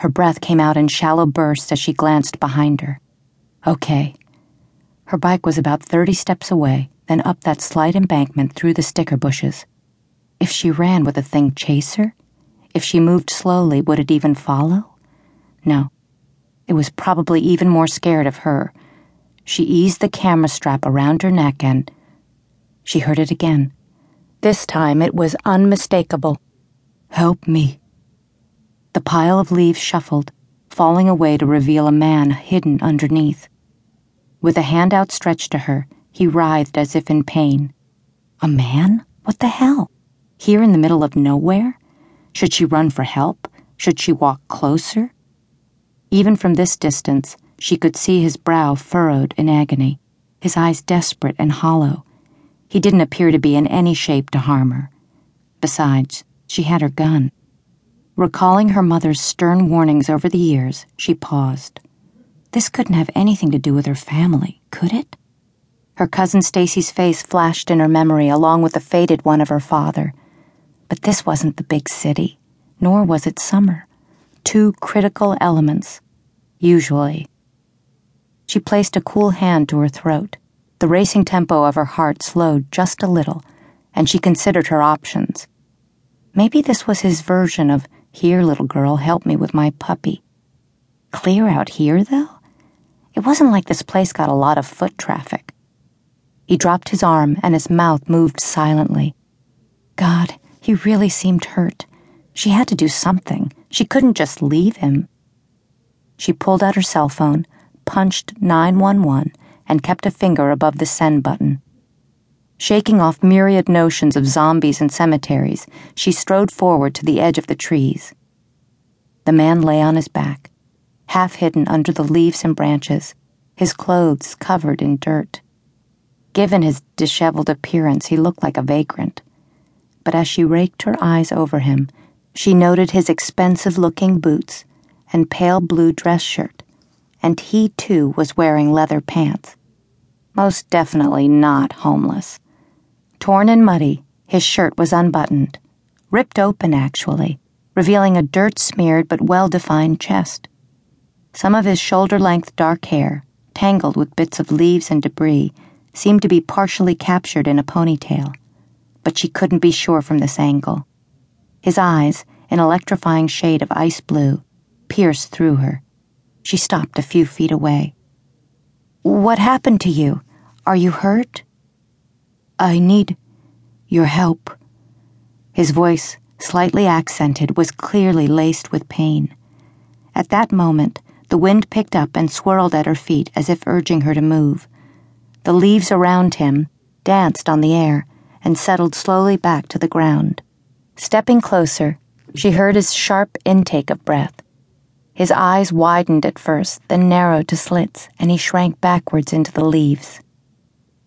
Her breath came out in shallow bursts as she glanced behind her. Okay. Her bike was about 30 steps away, then up that slight embankment through the sticker bushes. If she ran, would the thing chase her? If she moved slowly, would it even follow? No. It was probably even more scared of her. She eased the camera strap around her neck and. She heard it again. This time it was unmistakable. Help me. The pile of leaves shuffled, falling away to reveal a man hidden underneath. With a hand outstretched to her, he writhed as if in pain. A man? What the hell? Here in the middle of nowhere? Should she run for help? Should she walk closer? Even from this distance, she could see his brow furrowed in agony, his eyes desperate and hollow. He didn't appear to be in any shape to harm her. Besides, she had her gun. Recalling her mother's stern warnings over the years, she paused. This couldn't have anything to do with her family, could it? Her cousin Stacy's face flashed in her memory along with the faded one of her father. But this wasn't the big city, nor was it summer. Two critical elements, usually. She placed a cool hand to her throat. The racing tempo of her heart slowed just a little, and she considered her options. Maybe this was his version of here, little girl, help me with my puppy. Clear out here, though? It wasn't like this place got a lot of foot traffic. He dropped his arm and his mouth moved silently. God, he really seemed hurt. She had to do something. She couldn't just leave him. She pulled out her cell phone, punched 911, and kept a finger above the send button. Shaking off myriad notions of zombies and cemeteries, she strode forward to the edge of the trees. The man lay on his back, half hidden under the leaves and branches, his clothes covered in dirt. Given his disheveled appearance, he looked like a vagrant. But as she raked her eyes over him, she noted his expensive looking boots and pale blue dress shirt, and he too was wearing leather pants. Most definitely not homeless. Torn and muddy, his shirt was unbuttoned, ripped open actually, revealing a dirt smeared but well defined chest. Some of his shoulder length dark hair, tangled with bits of leaves and debris, seemed to be partially captured in a ponytail, but she couldn't be sure from this angle. His eyes, an electrifying shade of ice blue, pierced through her. She stopped a few feet away. What happened to you? Are you hurt? I need your help. His voice, slightly accented, was clearly laced with pain. At that moment, the wind picked up and swirled at her feet as if urging her to move. The leaves around him danced on the air and settled slowly back to the ground. Stepping closer, she heard his sharp intake of breath. His eyes widened at first, then narrowed to slits, and he shrank backwards into the leaves.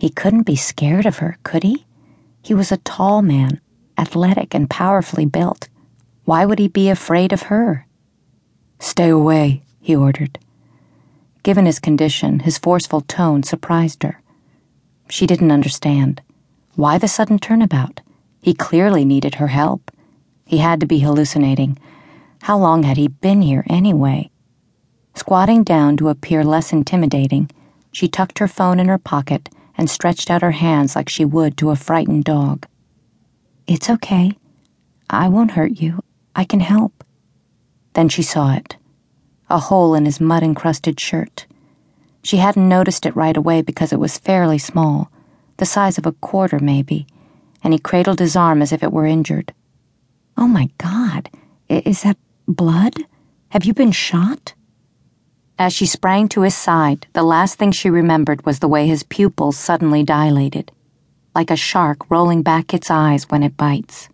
He couldn't be scared of her, could he? He was a tall man, athletic and powerfully built. Why would he be afraid of her? Stay away, he ordered. Given his condition, his forceful tone surprised her. She didn't understand. Why the sudden turnabout? He clearly needed her help. He had to be hallucinating. How long had he been here anyway? Squatting down to appear less intimidating, she tucked her phone in her pocket and stretched out her hands like she would to a frightened dog. It's okay. I won't hurt you. I can help. Then she saw it a hole in his mud encrusted shirt. She hadn't noticed it right away because it was fairly small, the size of a quarter maybe, and he cradled his arm as if it were injured. Oh my God, is that blood? Have you been shot? As she sprang to his side, the last thing she remembered was the way his pupils suddenly dilated, like a shark rolling back its eyes when it bites.